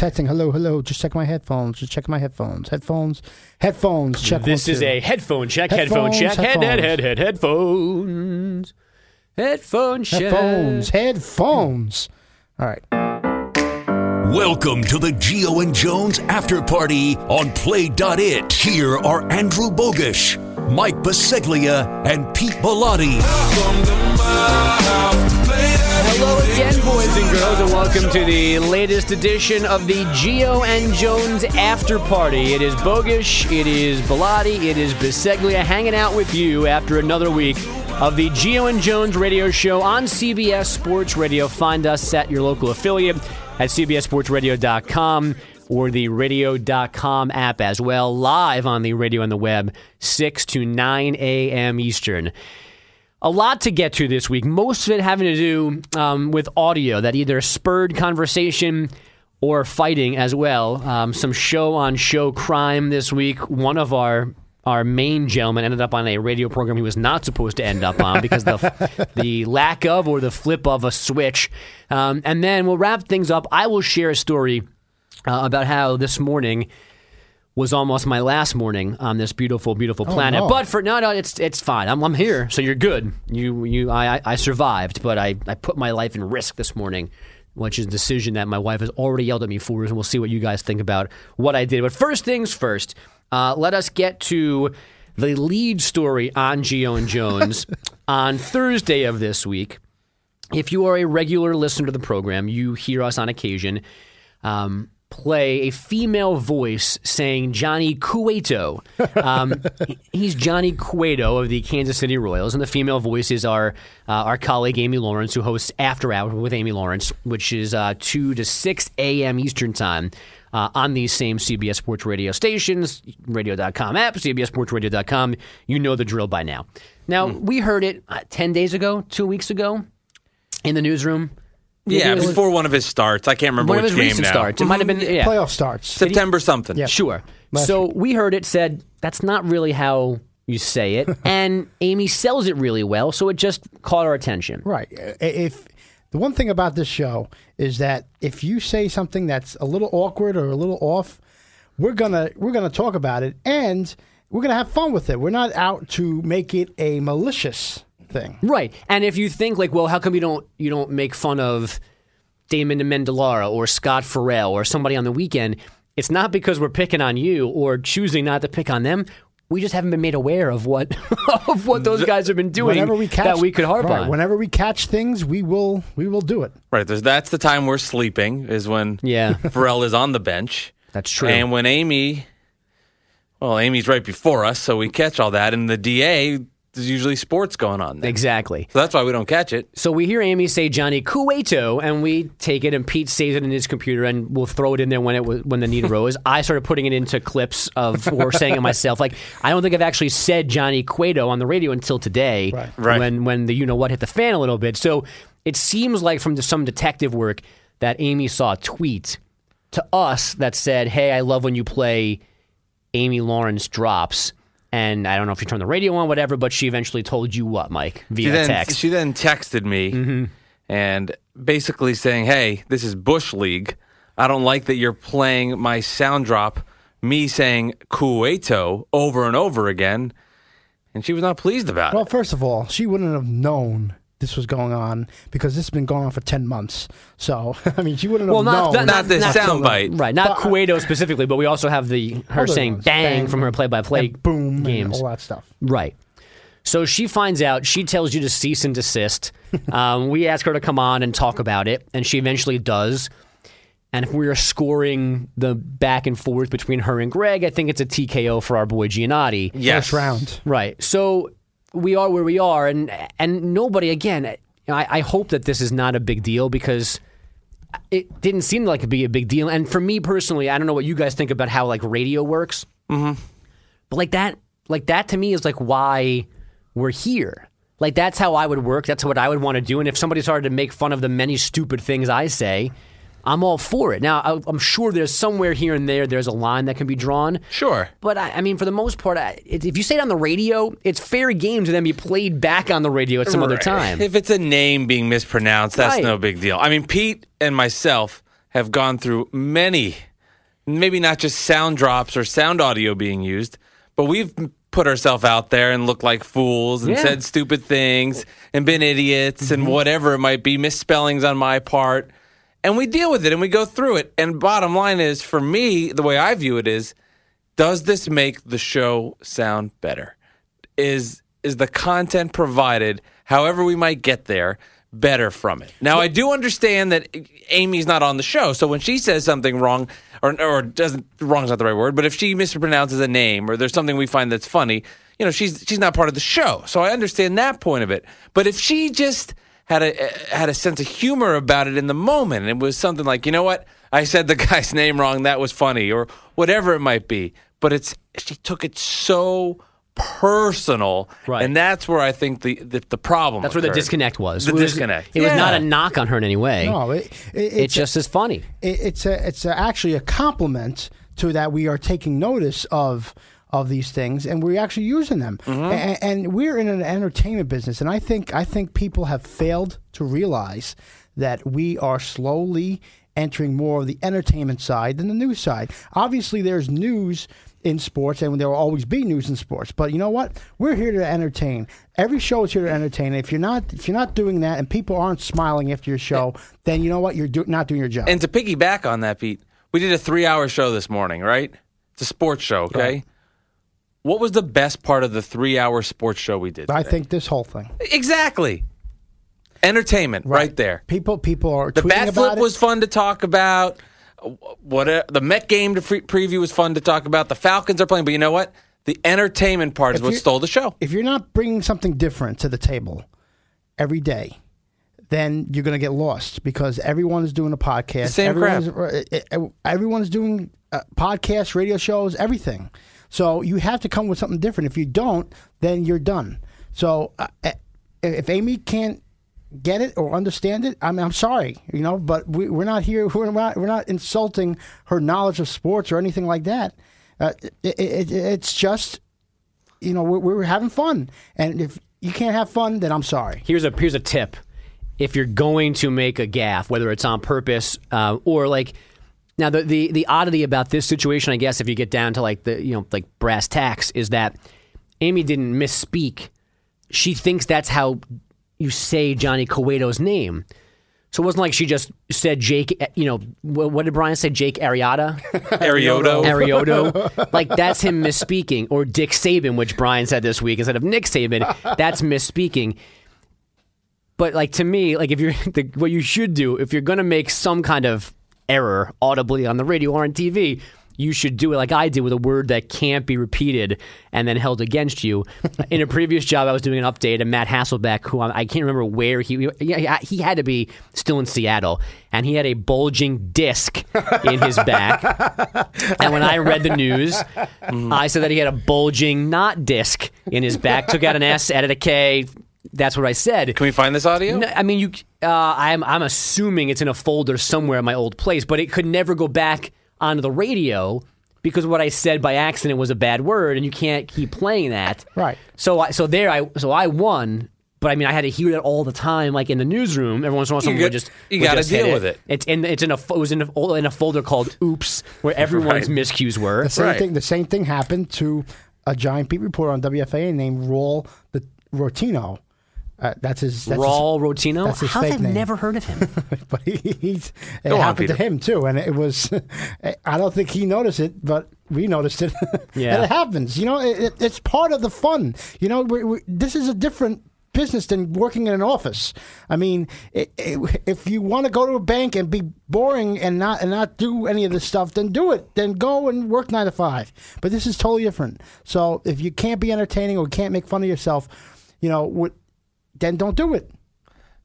texting, hello, hello, just check my headphones, just check my headphones, headphones, headphones, check This one, is two. a headphone check, headphone Headphones, check, head, head, headphones. head, head, headphones. Headphone check. headphones, headphones. All right. Welcome to the Gio and Jones After Party on Play.it. Here are Andrew Bogish, Mike Baseglia, and Pete Bellotti. Hello again, boys and girls, and welcome to the latest edition of the Gio and Jones After Party. It is Bogish, it is Bellotti, it is Biseglia hanging out with you after another week of the Geo and Jones radio show on CBS Sports Radio. Find us at your local affiliate at cbssportsradio.com or the radio.com app as well, live on the radio and the web, 6 to 9 a.m. Eastern. A lot to get to this week. Most of it having to do um, with audio that either spurred conversation or fighting as well. Um, some show on show crime this week. One of our our main gentlemen ended up on a radio program he was not supposed to end up on because the the lack of or the flip of a switch. Um, and then we'll wrap things up. I will share a story uh, about how this morning was almost my last morning on this beautiful, beautiful planet. no. But for no, no, it's it's fine. I'm, I'm here, so you're good. You you I I- I survived, but I I put my life in risk this morning, which is a decision that my wife has already yelled at me for, and we'll see what you guys think about what I did. But first things first, uh, let us get to the lead story on Gio and Jones on Thursday of this week. If you are a regular listener to the program, you hear us on occasion um, play a female voice saying Johnny Cueto. Um, he's Johnny Cueto of the Kansas City Royals, and the female voice is our uh, our colleague Amy Lawrence, who hosts After Hours with Amy Lawrence, which is uh, two to six a.m. Eastern time. Uh, on these same CBS Sports Radio stations, radio.com app, CBSSportsRadio.com. You know the drill by now. Now, we heard it uh, 10 days ago, two weeks ago in the newsroom. Yeah, It was before one of his starts. I can't remember one of which his game recent now. starts. It might have been, mm-hmm. yeah. Playoff starts. September something. Yeah. Sure. Last so we heard it said that's not really how you say it, and Amy sells it really well, so it just caught our attention. Right. If the one thing about this show is that if you say something that's a little awkward or a little off, we're gonna we're gonna talk about it and we're gonna have fun with it. We're not out to make it a malicious thing. Right. And if you think like, well, how come you don't you don't make fun of Damon Amendolara or Scott Ferrall or somebody on the weekend? It's not because we're picking on you or choosing not to pick on them. We just haven't been made aware of what of what those guys have been doing Whenever we catch that we could harp right, on. Whenever we catch things, we will we will do it. Right. There's, that's the time we're sleeping, is when Yeah. Ferrall is on the bench. That's true. And when Amy, well, Amy's right before us, so we catch all that. And the DA, there's usually sports going on there. exactly. So that's why we don't catch it. So we hear Amy say Johnny Cueto, and we take it, and Pete saves it in his computer, and we'll throw it in there when it was, when the need arose. I started putting it into clips of or saying it myself. Like I don't think I've actually said Johnny Cueto on the radio until today, Right. Right. when when the you know what hit the fan a little bit. So it seems like from some detective work that Amy saw a tweet to us that said, "Hey, I love when you play Amy Lawrence drops." And I don't know if you turned the radio on, whatever, but she eventually told you what, Mike, via She then, text. she then texted me mm-hmm. and basically saying, hey, this is Bush League. I don't like that you're playing my sound drop, me saying Kuwaito over and over again. And she was not pleased about it. Well, first of all, she wouldn't have known this was going on because this has been going on for ten months. So I mean, she wouldn't have Well, not- known. not- Not this soundbite. Right, not But- Cueto specifically, but we also have the her saying ones. bang, Bang. from her play-by-play and boom games. and all that stuff. Right. So she finds out. She tells you to cease and desist. um, we ask her to come on and talk about it, and she eventually does. And if we are scoring the back and forth between her and Greg, I think it's a TKO for our boy Giannotti. Yes. First round. Right. So we are where we are, and and nobody again. I, I hope that this is not a big deal because it didn't seem like it'd be a big deal. And for me personally, I don't know what you guys think about how like radio works, mm-hmm. but like that, like that to me is like why we're here. Like that's how I would work. That's what I would want to do. And if somebody started to make fun of the many stupid things I say, I'm all for it. Now I- I'm sure there's somewhere here and there there's a line that can be drawn. Sure. But I, I mean, for the most part, I, if you say it on the radio, it's fair game to then be played back on the radio at some other time. If it's a name being mispronounced, that's Right. no big deal. I mean, Pete and myself have gone through many, maybe not just sound drops or sound audio being used, but we've put ourselves out there and looked like fools and Yeah. said stupid things and been idiots and mm-hmm. whatever it might be, misspellings on my part. And we deal with it and we go through it. And bottom line is, for me, the way I view it is, does this make the show sound better? Is is the content provided, however we might get there, better from it? Now I do understand that Amy's not on the show, so when she says something wrong, or or doesn't wrong is not the right word, but if she mispronounces a name or there's something we find that's funny, you know, she's she's not part of the show. So I understand that point of it. But if she just had a eh, had a sense of humor about it in the moment, it was something like, you know what, I said the guy's name wrong, that was funny, or whatever it might be. But it's she took it so personal, Right. and that's where I think the the, the problem. That's where the disconnect was. The it was, disconnect. It was not a knock on her in any way. No, it, it, it's it's just as funny. it, it's a it's a, actually a compliment to that we are taking notice of of these things and we're actually using them. Mm-hmm. And, and we're in an entertainment business and I think I think people have failed to realize that we are slowly entering more of the entertainment side than the news side. Obviously there's news in sports and there will always be news in sports but you know what? We're here to entertain. Every show is here to entertain. If you're not if you're not doing that and people aren't smiling after your show then you know what? You're do, not doing your job. And to piggyback on that, Pete, we did a three-hour show this morning, right? It's a sports show, okay? Right. What was the best part of the three-hour sports show we did? I think this whole thing. exactly entertainment right, there. People, people are The bat flip it. was fun to talk about. What uh, the Met game to pre- preview was fun to talk about. The Falcons are playing, but you know what? The entertainment part is If what you- stole the show. If you're not bringing something different to the table every day, then you're going to get lost because everyone is doing a podcast. The same crap. Everyone's- uh, Everyone's doing uh, podcasts, radio shows, everything. So you have to come with something different. If you don't, then you're done. So uh, uh, if Amy can't get it or understand it, I mean, I'm sorry, you know, but we, we're not here. We're not. We're not insulting her knowledge of sports or anything like that. Uh, it, it, it's just, you know, we're, we're having fun, and if you can't have fun, then I'm sorry. Here's a here's a tip: if you're going to make a gaffe, whether it's on purpose uh, or like. Now the, the the oddity about this situation, I guess, if you get down to like the you know like brass tacks, is that Amy didn't misspeak. She thinks that's how you say Johnny Cueto's name. So it wasn't like she just said Jake. Eh, you know what, did Brian say? Jake Arrieta. Arioto. Arioto. like that's him misspeaking. Or Dick Saban, which Brian said this week instead of Nick Saban. That's misspeaking. But like to me, like if you're the, what you should do if you're gonna make some kind of error audibly on the radio or on TV, you should do it like I did with a word that can't be repeated and then held against you. In a previous job, I was doing an update, and Matt Hasselbeck, who I, I can't remember where he yeah, he had to be still in Seattle, and he had a bulging disc in his back. and when I read the news, I said that he had a bulging not disc in his back. Took out an S, added a K. That's what I said. Can we find this audio? No, I mean, you. Uh, I'm I'm assuming it's in a folder somewhere in my old place, but it could never go back onto the radio because what I said by accident was a bad word, and you can't keep playing that. Right. So I so there I so I won. But I mean, I had to hear that all the time, like in the newsroom. Every once in a while, someone got- would just you gotta just hit deal with it. It's in it's in a it was in a, in a folder called "Oops," where everyone's Right. miscues were. The same Right. thing. The same thing happened to a giant beat reporter on WFAA named Raul the Rotino. Uh, that's his. That's Raul Rotino. that's his How fake I've name. never heard of him. But he, he's it Go on, happened to him too, and it was. I don't think he noticed it, but we noticed it. Yeah. and it happens. You know, it, it, it's part of the fun. You know, we we this is a different business than working in an office. I mean, it, it, if you want to go to a bank and be boring and not and not do any of this stuff, then do it. Then go and work nine to five. But this is totally different. So if you can't be entertaining or can't make fun of yourself, you know, what, then don't do it.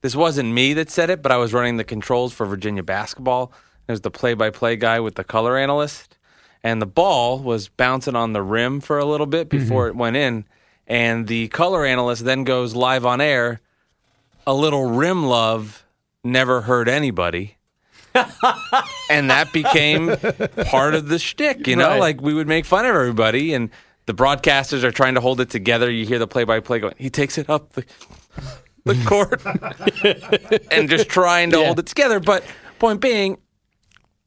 This wasn't me that said it, but I was running the controls for Virginia basketball. It was the play-by-play guy with the color analyst, and the ball was bouncing on the rim for a little bit before mm-hmm. it went in. And the color analyst then goes live on air. A little rim love never hurt anybody. and that became part of the shtick, you know. Right. Like we would make fun of everybody, and the broadcasters are trying to hold it together. You hear the play-by-play going, "He takes it up the the court," and just trying to Yeah. hold it together. But point being,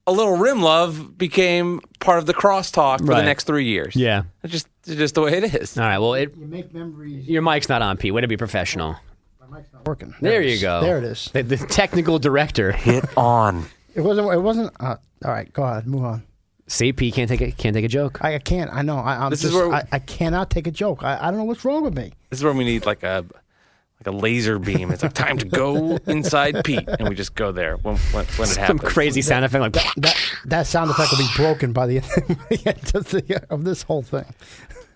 a little rim love became part of the crosstalk for Right. the next three years. Yeah. It's just it's just the way it is. All right. Well, it, You make memories. your mic's not on, Pete. Way to be professional. My mic's not working. There it you go. There it is. The, the technical director. Hit on. It wasn't. It wasn't. Uh, all right, go ahead. Move on. See, Pete can't take a can't take a joke. I, I can't. I know. I, I'm This is just. where- I, I cannot take a joke. I, I don't know what's wrong with me. This is where we need like a like a laser beam. It's like time to go inside Pete, and we just go there when when, when it happens. Some crazy sound effect like. That that sound effect will be broken by the end of the- of this whole thing.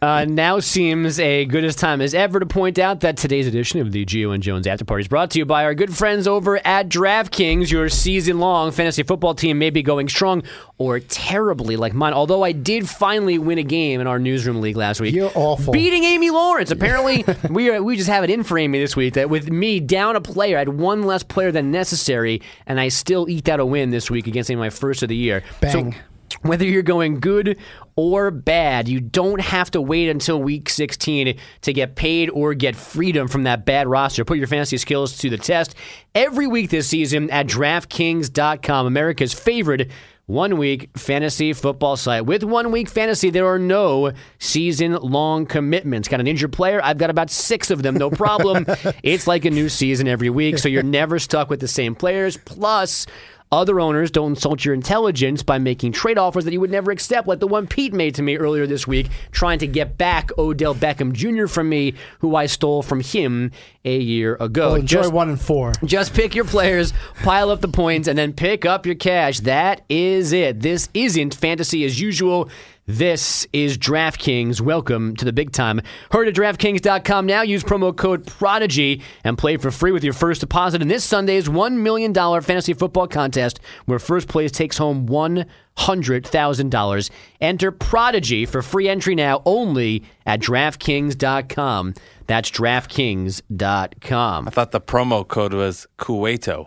Uh, now seems a good as time as ever to point out that today's edition of the Gio and Jones After Party is brought to you by our good friends over at DraftKings. Your season-long fantasy football team may be going strong or terribly like mine. Although I did finally win a game in our newsroom league last week. You're awful. Beating Amy Lawrence. Apparently, we are, we just have it in for Amy this week. That with me down a player, I had one less player than necessary, and I still eked out a win this week against Amy, my first of the year. Bang. So whether you're going good or bad, you don't have to wait until week 16 to get paid or get freedom from that bad roster. Put your fantasy skills to the test every week this season at DraftKings.com, America's favorite one week fantasy football site. With one week fantasy, there are no season long commitments. Got an injured player? I've got about six of them, no problem. it's like a new season every week, so you're never stuck with the same players. Plus, other owners don't insult your intelligence by making trade offers that you would never accept, like the one Pete made to me earlier this week, trying to get back Odell Beckham Jr. from me, who I stole from him a year ago. Well, enjoy Just- one and four. just pick your players, pile up the points, and then pick up your cash. That is it. This isn't fantasy as usual. This is DraftKings. Welcome to the big time. Hurry to DraftKings.com now. Use promo code Prodigy and play for free with your first deposit in this Sunday's $1 million fantasy football contest where first place takes home $100,000. Enter Prodigy for free entry now only at DraftKings.com. That's DraftKings.com. I thought the promo code was Kuwaito.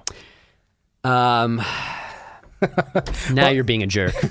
Um, now you're being a jerk.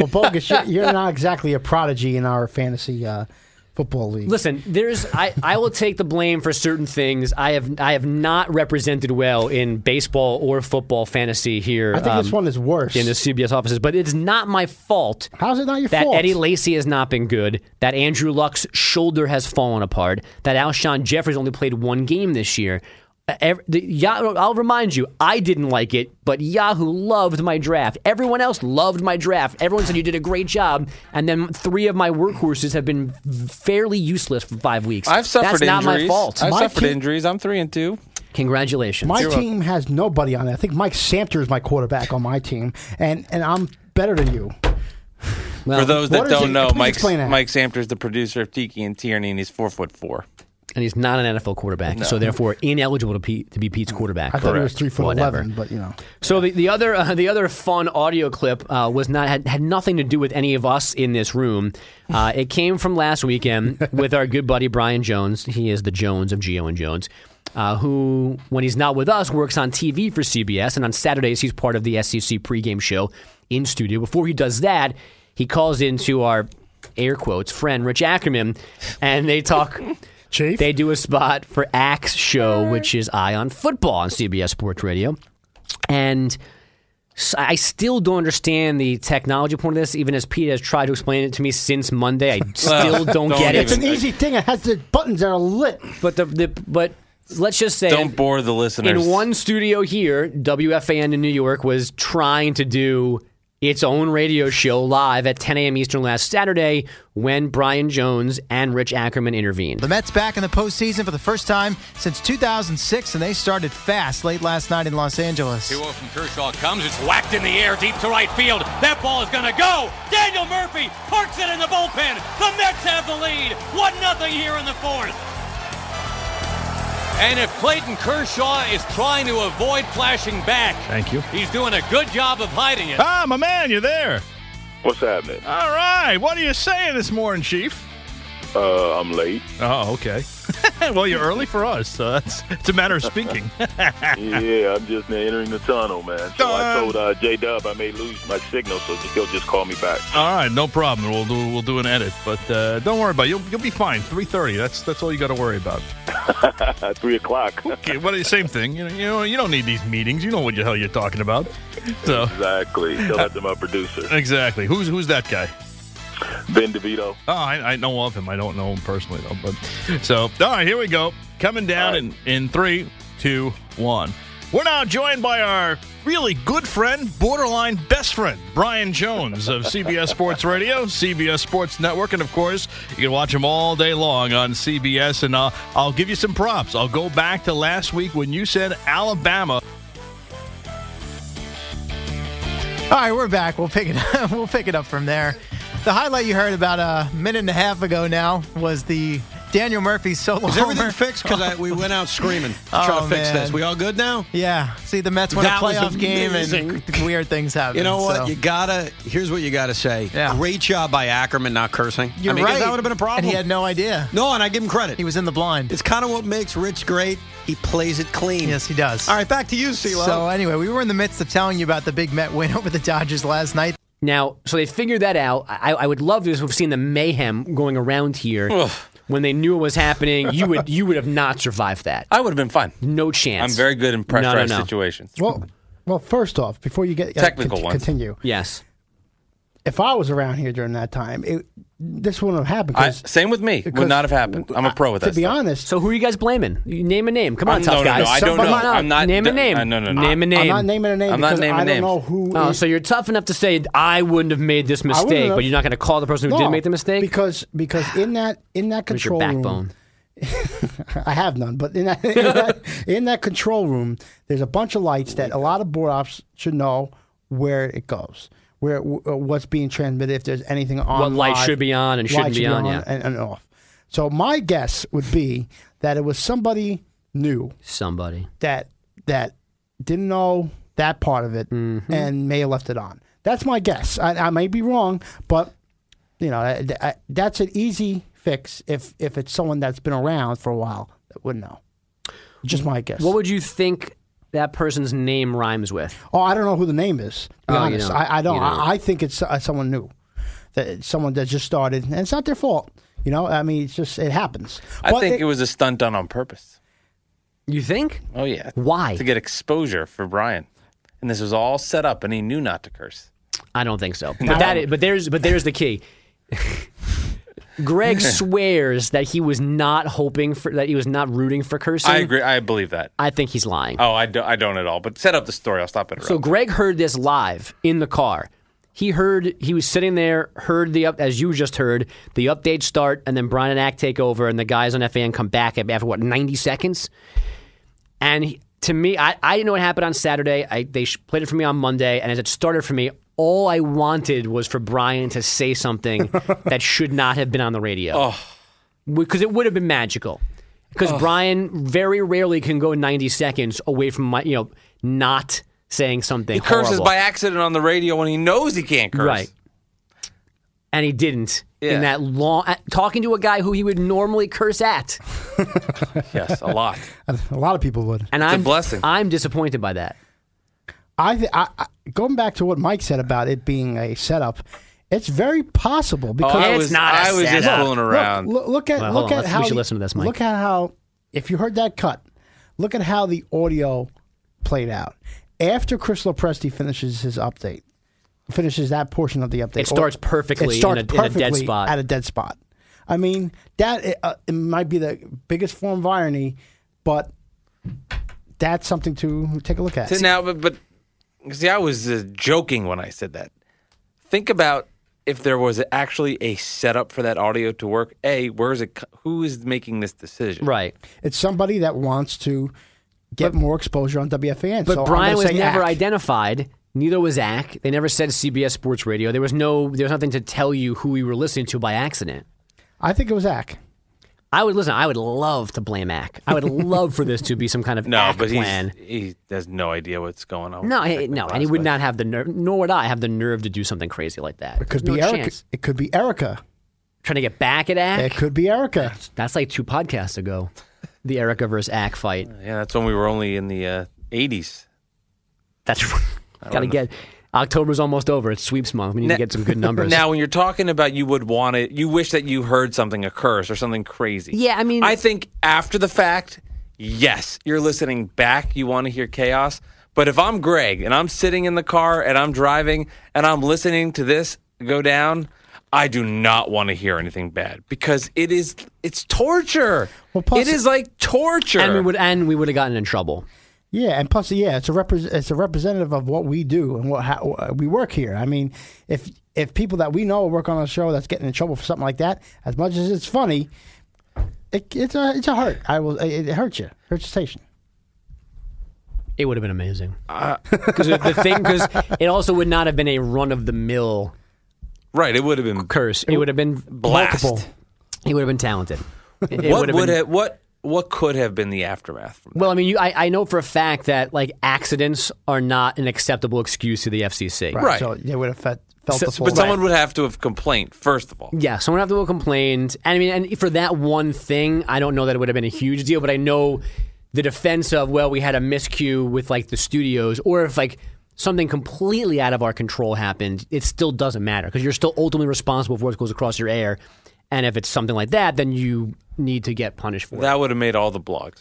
Well, bogus. you're, you're not exactly a prodigy in our fantasy uh, football league. Listen, there's I, I will take the blame for certain things. I have I have not represented well in baseball or football fantasy here. I think this um, one is worse. in the CBS offices, but it's not my fault. How's it not your that fault? That Eddie Lacy has not been good. That Andrew Luck's shoulder has fallen apart. That Alshon Jeffery only played one game this year. Uh, ev- the, Yahoo, I'll remind you, I didn't like it, but Yahoo loved my draft. Everyone else loved my draft. Everyone said you did a great job, and then three of my workhorses have been fairly useless for five weeks. I've suffered That's not my fault. I've My suffered team- injuries. I'm three and two. Congratulations. my team has nobody on it. I think Mike Samter is my quarterback on my team, and and I'm better than you. Well, For those that don't it? know, Mike explain that. Mike Samter is the producer of Tiki and Tierney, and he's four foot four. And he's not an NFL quarterback, so therefore ineligible to, Pete, to be Pete's quarterback. I thought he was Correct. three foot Whatever. eleven, but you know. So the, the other uh, the other fun audio clip uh, was not had, had nothing to do with any of us in this room. Uh, it came from last weekend with our good buddy Brian Jones. He is the Jones of Gio and Jones, uh, who when he's not with us works on TV for CBS, and on Saturdays he's part of the SEC pregame show in studio. Before he does that, he calls into our air quotes friend Rich Ackerman, and they talk. Chief? They do a spot for Ack's Show, which is Eye on Football on CBS Sports Radio. And I still don't understand the technology point of this, even as Pete has tried to explain it to me since Monday. I still don't, don't get it. It's an easy thing. It has the buttons that are lit. But the, the but let's just say Don't bore the listeners. in one studio here, WFAN in New York was trying to do its own radio show live at 10 a.m. Eastern last Saturday when Brian Jones and Rich Ackerman intervened. The Mets back in the postseason for the first time since 2006, and they started fast late last night in Los Angeles. 2 0 from Kershaw comes. It's whacked in the air deep to right field. That ball is going to go. Daniel Murphy parks it in the bullpen. The Mets have the lead. 1 0 here in the fourth. And if Clayton Kershaw is trying to avoid flashing back, Thank you. he's doing a good job of hiding it. Ah, my man, you're there. What's happening? All right. What are you saying this morning, Chief? Uh, I'm late. Oh, okay. well, you're early for us, so that's it's a matter of speaking. yeah, I'm just entering the tunnel, man. So I told uh, J Dub I may lose my signal, so he'll just call me back. All right, no problem. We'll do we'll do an edit, but uh, don't worry about it. You'll you'll be fine. Three thirty. That's that's all you got to worry about. Three o'clock. Okay, well, the same thing. You know, you know, you don't need these meetings. You know what the hell you're talking about. So exactly. Tell that to my producer, exactly. Who's who's that guy? Ben DeVito. Oh, I, I know of him. I don't know him personally though. But so, all right, here we go. Coming down in in three, two, one. We're now joined by our really good friend, borderline best friend, Brian Jones of CBS Sports Radio, CBS Sports Network, and of course, you can watch him all day long on CBS. And uh, I'll give you some props. I'll go back to last week when you said Alabama. All right, we're back. We'll pick it. Up. We'll pick it up from there. The highlight you heard about a minute and a half ago now was the Daniel Murphy solo. Is everything homer. fixed? Because we went out screaming to Oh, try to fix man. this. We all good now? Yeah. See, the Mets won That a playoff game and weird things happen. You know what? so. You gotta. Here's what you gotta say. Yeah. Great job by Ackerman not cursing. You're I mean, right. That would have been a problem. And he had no idea. no, and I give him credit. He was in the blind. It's kind of what makes Rich great. He plays it clean. Yes, he does. All right, back to you, CeeLo. So anyway, we were in the midst of telling you about the big Met win over the Dodgers last night. Now, so they figured that out. I, I would love to have seen the mayhem going around here when they knew it was happening. You would you would have not survived that. I would have been fine. No chance. I'm very good in No, no, no. situations. Well, well, first off, before you get uh, Technical cont- ones. continue, Yes. if I was around here during that time, it, this wouldn't have happened. I, 'cause- same with me. Would not have happened. I'm a pro with that. To be stuff. honest, So who are you guys blaming? You name a name. Come on, I'm- tough no, no, guys. no, I don't Come know. on. I'm not- Name a uh, name. no, no, no. Name a name. I'm not naming a name I'm not because naming I don't names. know who. Oh, is- so you're tough enough to say I wouldn't have made this mistake, have. but you're not going to call the person who did No, make the mistake. because because in that in that Where's your control room. I have none, but in that, in that in that control room, there's a bunch of lights that a lot of board ops should know where it goes, where uh, what's being transmitted, if there's anything on. What light live, should be on and shouldn't light be should on, yeah. and, and off. So my guess would be that it was somebody new Somebody. that that didn't know that part of it Mm-hmm. and may have left it on. That's my guess. I, I may be wrong, but you know I, I- that's an easy fix if if it's someone that's been around for a while that would know. Just my guess. What would you think that person's name rhymes with? oh, I don't know who the name is. To be Oh, honest, don't. I, I don't. You don't. I, I think it's uh, someone new, that someone that just started, and it's not their fault. You know, I mean, it's just it happens. I But think it, was a stunt done on purpose. You think? Oh yeah. Why? To get exposure for Brian, and this was all set up, and he knew not to curse. I don't think so. But that is, but there's but there's the key. Greg swears that he was not hoping for that he was not rooting for cursing. I agree. I believe that. I think he's lying. Oh, I don't, I don't at all. But set up the story. I'll stop it. So Greg heard this live in the car. He heard he was sitting there, heard the up as you just heard the update start, and then Brian and Ack take over, and the guys on FAN come back after what ninety seconds. And he- to me, I, I didn't know what happened on Saturday. I, they played it for me on Monday, and as it started for me, all I wanted was for Brian to say something that should not have been on the radio, because it would have been magical. Because Brian very rarely can go ninety seconds away from my, you know, not saying something. he curses horrible. by accident on the radio when he knows he can't curse. Right. And he didn't Yeah. in that long uh, talking to a guy who he would normally curse at. Yes, a lot. a lot of people would. And I'm, blessing. I'm disappointed by that. I, th- I, I going back to what Mike said about it being a setup. It's very possible Oh, because I It's was, not a I was just fooling around. Look, look, look at Well, look on, at let's- how we should listen to this, Mike. Look at how if you heard that cut, look at how the audio played out after Chris Lopresti finishes his update, finishes that portion of the update. It starts perfectly it starts in a- in a dead perfectly spot. at a dead spot. I mean that uh, it might be the biggest form of irony, but that's something to take a look at. So now, but, but see, I was uh, joking when I said that. Think about if there was actually a setup for that audio to work. A, where is it? Who is making this decision? Right. It's somebody that wants to get more exposure on WFAN. But so Brian was never act. identified. Neither was Ack. They never said CBS Sports Radio. There was no there was nothing to tell you who we were listening to by accident. I think it was Ack. I would listen. I would love to blame Ack. I would love for this to be some kind of No, but he's, plan. he has no idea what's going on. No, the he, no, and he would not have the nerve. Nor would I have the nerve to do something crazy like that. It could There's be no Erica. chance. It could be Erica trying to get back at Ack. It could be Erica. That's like two podcasts ago. The Erica versus Ack fight. Yeah, that's when we were only in the uh, 80s. That's got to get. October's almost over. It's sweeps month. We need Na- to get some good numbers. Now, when you're talking about you would want it, you wish that you heard something, a curse or something crazy. Yeah, I mean- I think after the fact, yes, you're listening back, you want to hear chaos. But if I'm Greg and I'm sitting in the car and I'm driving and I'm listening to this go down, I do not want to hear anything bad because it is it's torture. Well, plus- it is like torture. and we would and we would have gotten in trouble. Yeah, and plus, yeah, it's a repre- it's a representative of what we do and what how uh, we work here. I mean, if if people that we know work on a show that's getting in trouble for something like that, as much as it's funny, it, it's a it's a hurt. I will. It, it hurts you. Hurts your station. It would have been amazing. Uh, because the thing, because it also would not have been a run of the mill right, it would have been curse. It would have been Blast. multiple. He would have been talented. It, it what would have been- have what what could have been the aftermath from Well, I mean, you, I, I know for a fact that like accidents are not an acceptable excuse to the FCC. Right. So they would have felt, felt So- the full. But someone would have to have complained first of all. Yeah, someone would have to have complained. And I mean, and for that one thing, I don't know that it would have been a huge deal, but I know the defense of well, we had a miscue with like the studios, or if like something completely out of our control happened, it still doesn't matter because you're still ultimately responsible for what goes across your air. And if it's something like that, then you need to get punished for it. That would have made all the blogs.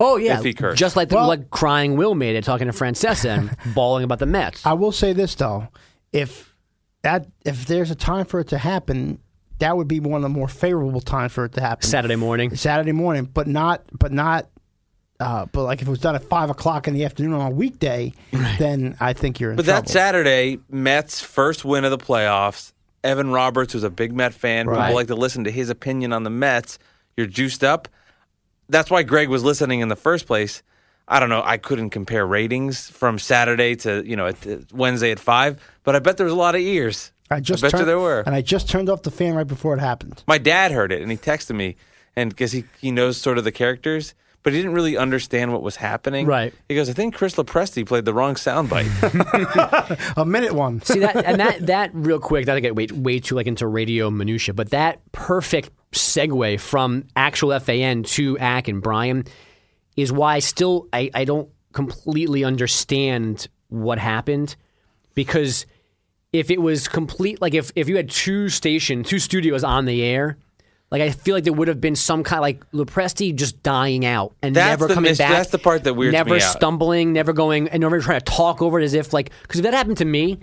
Oh yeah, if he cursed. just like the, Well- like crying Will made it talking to Francesa and bawling about the Mets. I will say this though, if that if there's a time for it to happen, that would be one of the more favorable times for it to happen. Saturday morning. Saturday morning, but not, but not, uh, but like if it was done at five o'clock in the afternoon on a weekday, then I think you're in But trouble. that Saturday, Mets' first win of the playoffs. Evan Roberts, who's a big Met fan, Right. people like to listen to his opinion on the Mets. You're juiced up. That's why Greg was listening in the first place. I don't know. I couldn't compare ratings from Saturday to you know at Wednesday at five, but I bet there was a lot of ears. I just bet you there were. and I just turned off the fan right before it happened. My dad heard it and he texted me, and because he he knows sort of the characters, but he didn't really understand what was happening. Right. He goes, I think Chris Lepresti played the wrong soundbite. A minute one. See that and that that real quick. That I get way way too like into radio minutia, but that perfect segue from actual FAN to Ack and Brian is why I still I, I don't completely understand what happened because if it was complete like if if you had two station two studios on the air. Like I feel like there would have been some kind of like Lepresti just dying out and That's never coming mis- back. that's the part that weirds Never me out. stumbling, never going, and never trying to talk over it as if like because if that happened to me,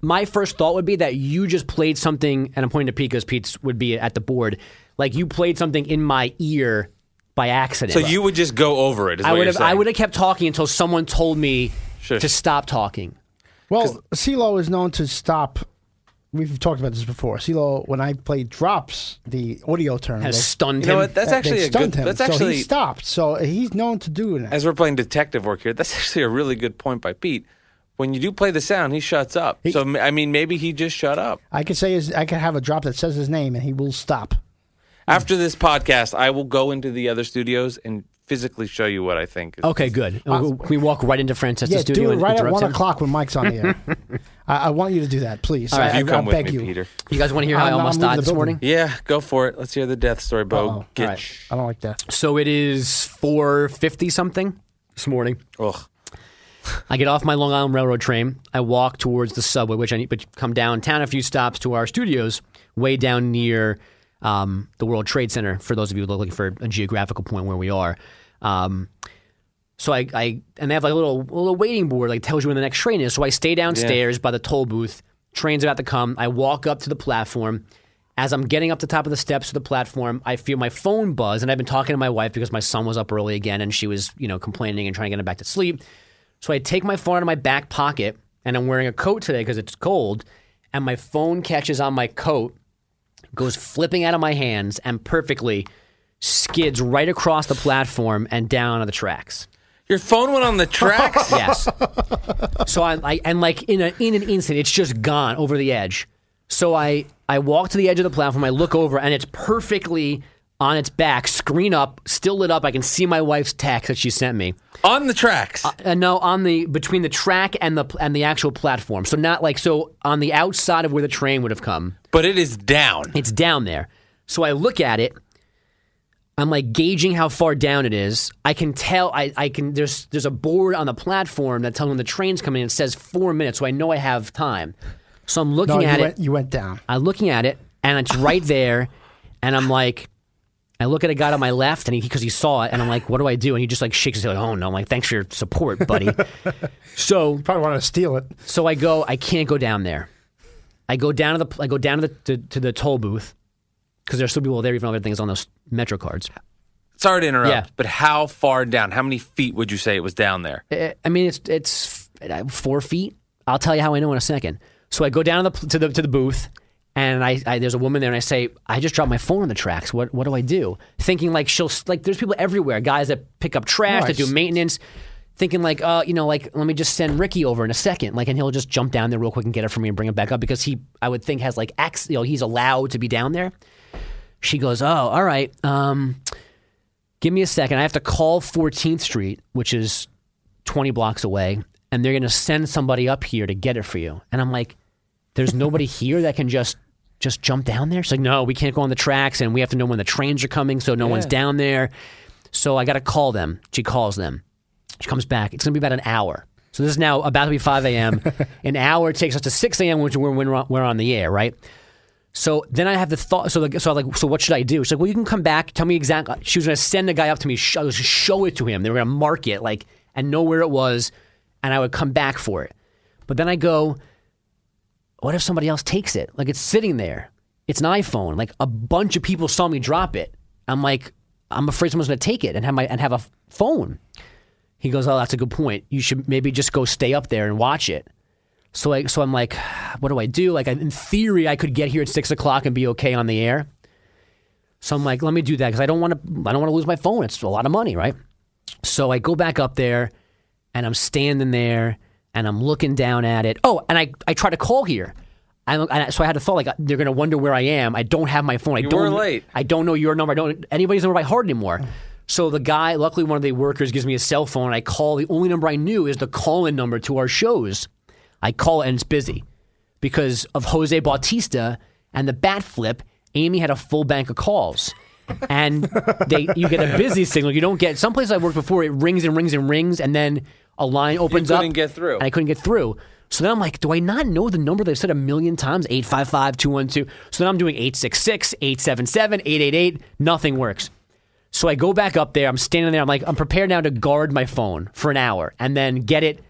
my first thought would be that you just played something, and I'm pointing to Pete because Pete's would be at the board, like you played something in my ear by accident. so you would just go over it. Is I what would you're have, I would have kept talking until someone told me Shush. to stop talking. Well, CeeLo is known to stop. We've talked about this before. CeeLo, when I played drops, the audio term Has they- stunned You know him. what? That's they actually a stunned good. him. That's so actually he stopped. So he's known to do that. as we're playing detective work here. That's actually a really good point by Pete. When you do play the sound, he shuts up. so I mean, maybe he just shut up. I could say his, I could have a drop that says his name, and he will stop. After this podcast, I will go into the other studios and physically show you what I think. Is, Okay, good. Can we walk right into Francesa's Yeah, studio do it and right at one him? o'clock when Mike's on the air. I, I want you to do that, please. All right. I, you I, come I beg with me, you. Peter. You guys want to hear how I I'm- I'm almost leaving died the this building. morning? Yeah, go for it. Let's hear the death story, Bo. Uh-oh. Get All right. I don't like that. So it is four fifty something this morning. Ugh. I get off my Long Island Railroad train. I walk towards the subway, which I need, but come downtown a few stops to our studios, way down near um, the World Trade Center. For those of you looking for a geographical point where we are, um, so I, I and they have like a little little waiting board like tells you when the next train is. So I stay downstairs by the toll booth. Train's about to come. I walk up to the platform. As I'm getting up the top of the steps of the platform, I feel my phone buzz, and I've been talking to my wife because my son was up early again, and she was, you know, complaining and trying to get him back to sleep. So I take my phone out of my back pocket, and I'm wearing a coat today because it's cold, and my phone catches on my coat, goes flipping out of my hands, and perfectly skids right across the platform and down on the tracks. Your phone went on the tracks. Yes. so I, I and like in a in an instant, it's just gone over the edge. So I I walk to the edge of the platform. I look over, and it's perfectly on its back, screen up, still lit up. I can see my wife's text that she sent me. on the tracks. Uh, no, on the between the track and the and the actual platform. So not like so on the outside of where the train would have come. but it is down. It's down there. So I look at it. I'm like gauging how far down it is. I can tell. I, I can. There's there's a board on the platform that tells me when the train's coming. in. It says four minutes, so I know I have time. So I'm looking No, you at went, it. you went down. I'm looking at it, and it's right there. And I'm like, I look at a guy on my left, and he because he saw it, and I'm like, what do I do? And he just like shakes his head, like, oh no. I'm like, thanks for your support, buddy. so Probably want to steal it. so I go. I can't go down there. I go down to the. I go down to the to, to the toll booth because there's still people there, even though everything's on those Metro cards. Sorry to interrupt, Yeah. but how far down? How many feet would you say it was down there? I- I mean, it's it's four feet. I'll tell you how I know in a second. So I go down to the to the to the booth, and I, I there's a woman there, and I say, I just dropped my phone on the tracks. What what do I do? Thinking like she'll like there's people everywhere, guys that pick up trash, that do maintenance. Thinking like, uh, you know, like let me just send Ricky over in a second, like, and he'll just jump down there real quick and get it for me and bring it back up because he, I would think, has like, ac- you know, he's allowed to be down there. She goes, oh, all right. Um, give me a second. I have to call 14th Street, which is 20 blocks away, and they're going to send somebody up here to get it for you. And I'm like, there's nobody here that can just just jump down there. She's like, no, we can't go on the tracks, and we have to know when the trains are coming, so no one's down there. So I got to call them. She calls them. She comes back. It's going to be about an hour. So this is now about to be 5 a.m. an hour takes us to 6 a.m., which we're, when we're on the air, right? So then I have the thought. So like, so I'm like, so what should I do? She's like, well, you can come back. Tell me exactly. She was going to send the guy up to me. I Show, show it to him. They were going to mark it, like, and know where it was, and I would come back for it. But then I go, what if somebody else takes it? Like it's sitting there. It's an iPhone. Like a bunch of people saw me drop it. I'm like, I'm afraid someone's going to take it and have my and have a phone. He goes, oh, that's a good point. You should maybe just go stay up there and watch it. So I, so I'm like, what do I do? Like in theory, I could get here at six o'clock and be okay on the air. So I'm like, let me do that because I don't want to. I don't want to lose my phone. It's a lot of money, right? So I go back up there, and I'm standing there, and I'm looking down at it. Oh, and I I try to call here. I, and I- so I had to thought like they're gonna wonder where I am. I don't have my phone. I You don't. were late. I don't know your number. I don't anybody's number by heart anymore. Mm. So the guy, luckily, one of the workers gives me a cell phone. I call. The only number I knew is the call-in number to our shows. I call it and it's busy because of Jose Bautista and the bat flip. Amy had a full bank of calls, and they you get a busy signal. You don't get some places I worked before. It rings and rings and rings, and then a line opens up. I couldn't get through. and I couldn't get through. So then I'm like, do I not know the number they've said a million times? 855 212. So then I'm doing 866, 877, 888. Nothing works. So I go back up there. I'm standing there. I'm like, I'm prepared now to guard my phone for an hour and then get it,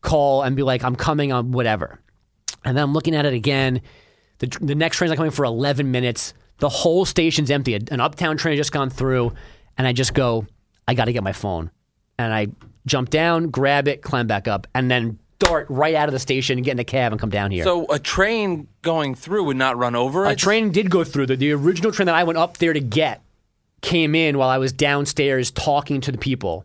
call, and be like, I'm coming on whatever. And then I'm looking at it again. The, the next train's not coming for 11 minutes. The whole station's empty. An uptown train just gone through. And I just go, I got to get my phone. And I jump down, grab it, climb back up, and then dart right out of the station, and get in a cab, and come down here. So a train going through would not run over it. A train did go through. The, the original train that I went up there to get came in while I was downstairs talking to the people.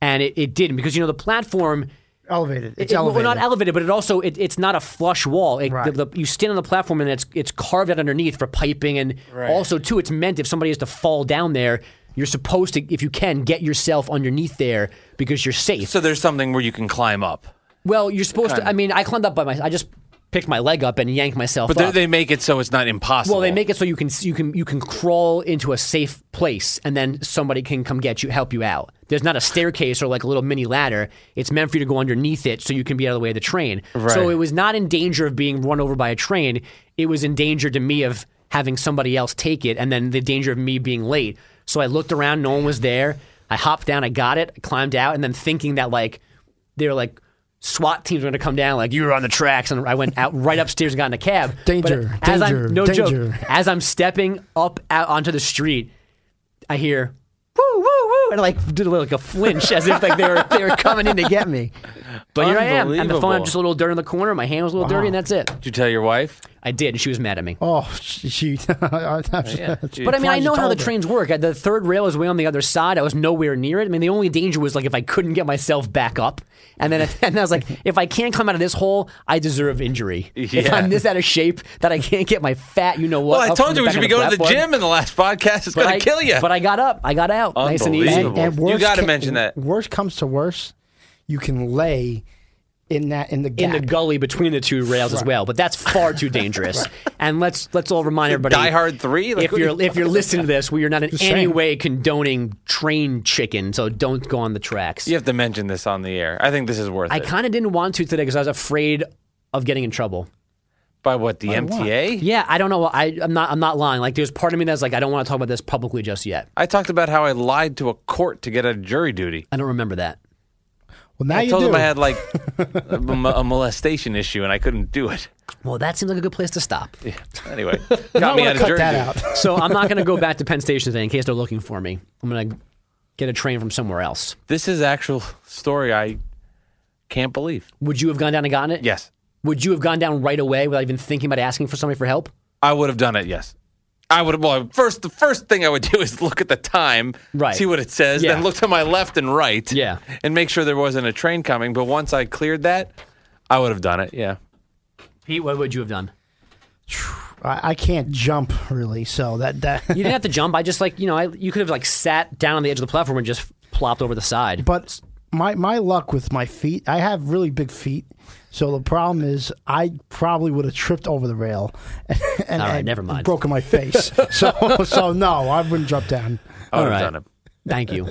And it, it didn't because, you know, the platform. Elevated. It's it- elevated. Well, not elevated, but it also it, it's not a flush wall. It, Right. the, the, you stand on the platform and it's it's carved out underneath for piping, and also too, it's meant if somebody is to fall down there, you're supposed to, if you can, get yourself underneath there because you're safe. So there's something where you can climb up. well, you're supposed to. Kinda. I mean, I climbed up by my. I just picked my leg up and yanked myself But they, up. they make it so it's not impossible. Well, they make it so you can you can you can crawl into a safe place, and then somebody can come get you, help you out. There's not a staircase or like a little mini ladder. It's meant for you to go underneath it, so you can be out of the way of the train. So it was not in danger of being run over by a train. It was in danger to me of having somebody else take it, and then the danger of me being late. So I looked around, no one was there. I hopped down, I got it, I climbed out, and then thinking that like they're like. SWAT teams were going to come down, like you were on the tracks, and I went out right upstairs and got in a cab. Danger, But as danger, I'm, no danger. joke. As I'm stepping up out onto the street, I hear woo woo woo, and I like did a little like a flinch as if like they were they were coming in to get me. But here I am, and the phone Unbelievable. had just a little dirt in the corner. My hand was a little dirty, and that's it. Did you tell your wife? I did, and she was mad at me. Oh, she. she But I mean, I know how the her. trains work. The third rail is way on the other side. I was nowhere near it. I mean, the only danger was like if I couldn't get myself back up, and then and I was like, if I can't come out of this hole, I deserve injury. If I'm this out of shape that I can't get my fat, you know what? Well, I told you we should be going to the gym in the last podcast. It's But going I- to kill you. But I got up. I got out. Nice and easy. Unbelievable. And, and You gotta ca- mention that. Worst comes to worst, you can lay in that in the gap. in the gully between the two rails as well. But that's far too dangerous. And let's let's all remind everybody: Die Hard 3? Like, if what are you're you if you're listening to this, we are not in Just any saying. way condoning train chicken. So don't go on the tracks. You have to mention this on the air. I think this is worth I it. kind of didn't want to today because I was afraid of getting in trouble. By what? The By what? MTA? Yeah, I don't know. I, I'm not. I'm not lying. Like, there's part of me that's like, I don't want to talk about this publicly just yet. I talked about how I lied to a court to get a jury duty. I don't remember that. Well, now I you told do. them I had like a, a molestation issue and I couldn't do it. Well, that seems like a good place to stop. Anyway, got me wanna out of cut jury that duty. out. So I'm not going to go back to Penn Station today in case they're looking for me. I'm going to get a train from somewhere else. This is actual story I can't believe. Would you have gone down and gotten it? Yes, Would you have gone down right away without even thinking about asking for somebody for help? I would have done it. Yes, I would have. Well, first, the first thing I would do is look at the time, Right. see what it says, Yeah. then look to my left and right, Yeah. and make sure there wasn't a train coming. But once I cleared that, I would have done it. Yeah. Pete, what would you have done? I, I can't jump really, so that that. You didn't have to jump. I just like you know, I, you could have like sat down on the edge of the platform and just plopped over the side. but my my luck with my feet, I have really big feet. So the problem is, I probably would have tripped over the rail, and, All right, and never mind. broken my face. so so no, I wouldn't jump down. I would All have right. done it. Thank you.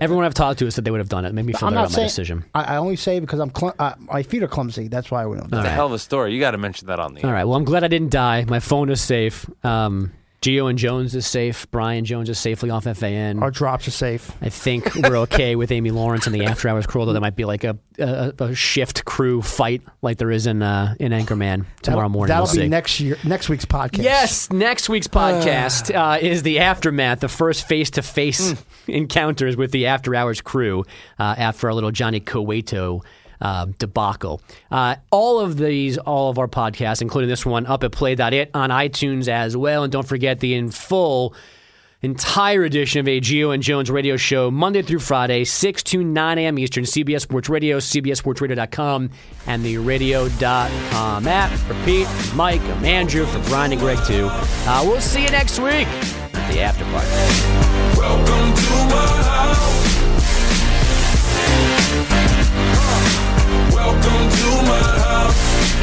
Everyone I've talked to has said they would have done it. It Made me feel I'm better not about my saying. decision. I, I only say because I'm cl- uh, my feet are clumsy. That's why I wouldn't. have done All It's a right. hell of a story. You got to mention that on the All air. right. Well, I'm glad I didn't die. My phone is safe. Um, Gio and Jones is safe. Brian Jones is safely off FAN. Our drops are safe. I think we're okay with Amy Lawrence and the After Hours crew. though there might be like a, a, a shift crew fight like there is in uh, in Anchorman tomorrow That'll- morning. That'll we'll be see. next year, next week's podcast. Yes, next week's podcast uh, is the aftermath, the first face-to-face encounters with the After Hours crew uh, after our little Johnny Cueto uh, debacle. Uh, all of these, all of our podcasts, including this one, up at Play.it on iTunes as well, and don't forget the in full. Entire edition of a Gio and Jones radio show, Monday through Friday, 6 to 9 a.m. Eastern, CBS Sports Radio, CBSSportsRadio.com, and the radio.com app. For Pete, Mike, I'm Andrew, for Brian and Greg, too. Uh, we'll see you next week at the after party. Welcome to my house. Welcome to my house.